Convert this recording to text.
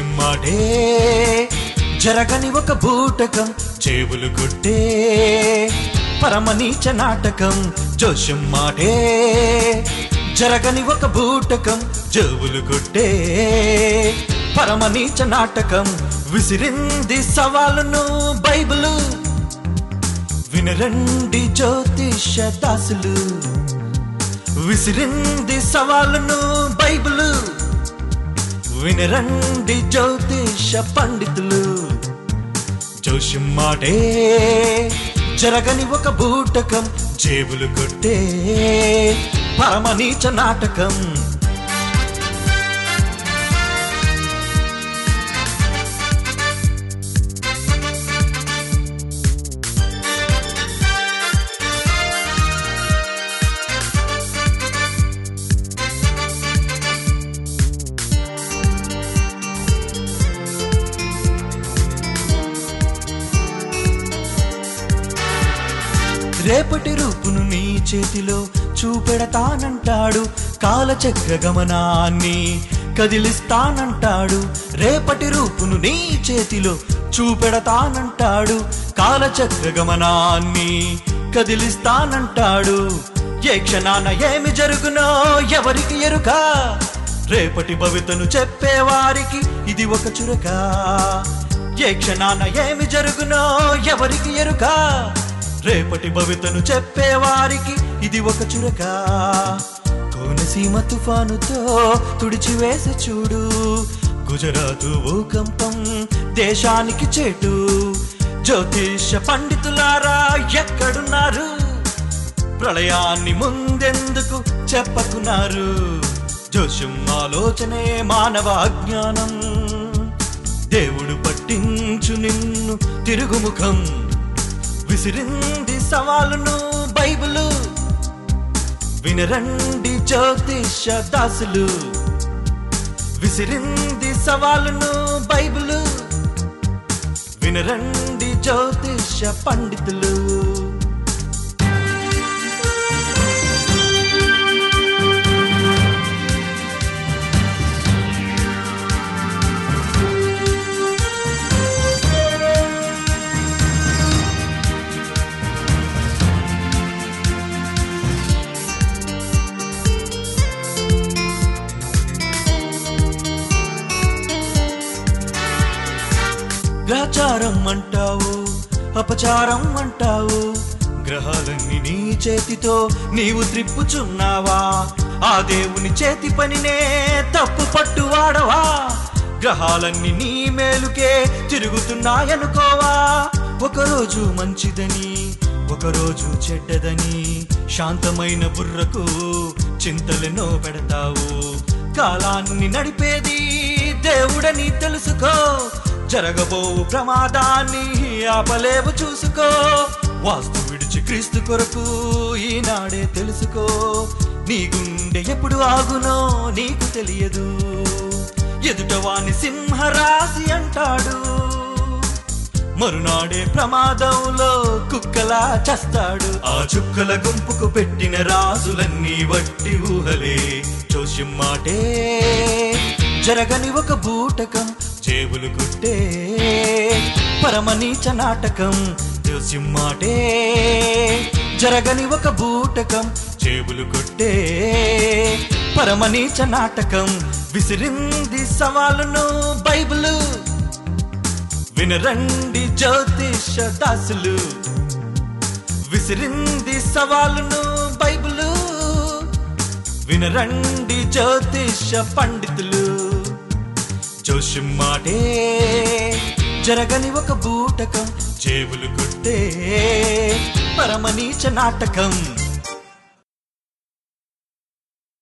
మాటే జరగని ఒక బూటకం చెవులు కొట్టే. పరమనీచ నాటకం జోషం జరగని ఒక బూటకం చెవులు కొట్టే. పరమనీచ నాటకం విసిరింది సవాలును బైబిలు. వినరండి జ్యోతిష దాసులు. విసిరింది సవాలును బైబిలు. వినరండి జ్యోతిష పండితులు. జోషం మాటే జరగని ఒక బూటకం జేబులు కొట్టే పరమనీచ నాటకం. రేపటి రూపును నీ చేతిలో చూపెడతానంటాడు కాలచక్ర గమనాన్ని కదిలిస్తానంటాడు. రేపటి రూపును నీ చేతిలో చూపెడతానంటాడు కాలచక్ర గమనాన్ని కదిలిస్తానంటాడు. ఏ క్షణాన ఏమి జరుగునో ఎవరికి ఎరుక? రేపటి భవితను చెప్పేవారికి ఇది ఒక చురక. ఏ క్షణాన ఏమి జరుగునో ఎవరికి ఎరుక? రేపటి భవితను చెప్పేవారికి ఇది ఒక చురక. కోనసీమ తుఫానుతో తుడిచివేసి చూడు. గుజరాతు భూకంపం దేశానికి చేటు. జ్యోతిష పండితులారా ఎక్కడున్నారు? ప్రళయాన్ని ముందెందుకు చెప్పకున్నారు? జోషం ఆలోచనే మానవ అజ్ఞానం. దేవుడు పట్టించు నిన్ను తిరుగుముఖం. విసిరింది సవాలును బైబులు. వినరండి జ్యోతిష దాసులు. విసిరింది సవాలును బైబులు. వినరండి జ్యోతిష పండితులు. గ్రహచారం అంటావు అపచారం అంటావు. గ్రహాలన్నీ నీ చేతితో నీవు త్రిప్పుచున్నావా? ఆ దేవుని చేతి పనినే తప్పు పట్టు వాడవా గ్రహాలన్నీ నీ మేలుకే తిరుగుతున్నాయనుకోవా? ఒకరోజు మంచిదని ఒకరోజు చెడ్డదని శాంతమైన బుర్రకు చింతలెన్నో పెడతావు. కాలాన్ని నడిపేది దేవుడని తెలుసుకో జరగబోవు ప్రమాదాన్ని ఆపలేవు చూసుకో. వాస్తు విడిచి క్రీస్తు కొరకు ఈనాడే తెలుసుకో. నీ గుండె ఎప్పుడు ఆగునో నీకు తెలియదు. ఎదుటవాని సింహరాశి అంటాడు. మరునాడే ప్రమాదంలో కుక్కలా చస్తాడు. ఆ చుక్కల గుంపుకు పెట్టిన రాజులన్నీ వట్టి ఊహలే. జోష్యం మాటే జరగని ఒక బూటకం చేబులు కుట్టే పరమనీచ నాటకం సింహాటే జరగని ఒక బూటకం చేబులు కొట్టే పరమనీచ నాటకం విసిరింది సవాలును బైబిలు. వినరండి జ్యోతిష దాసులు. విసిరింది సవాలును బైబిలు. వినరండి జ్యోతిష పండితులు. జోషం మాటే జరగని ఒక బూటకం జేబులు కొట్టే పరమనీచ నాటకం.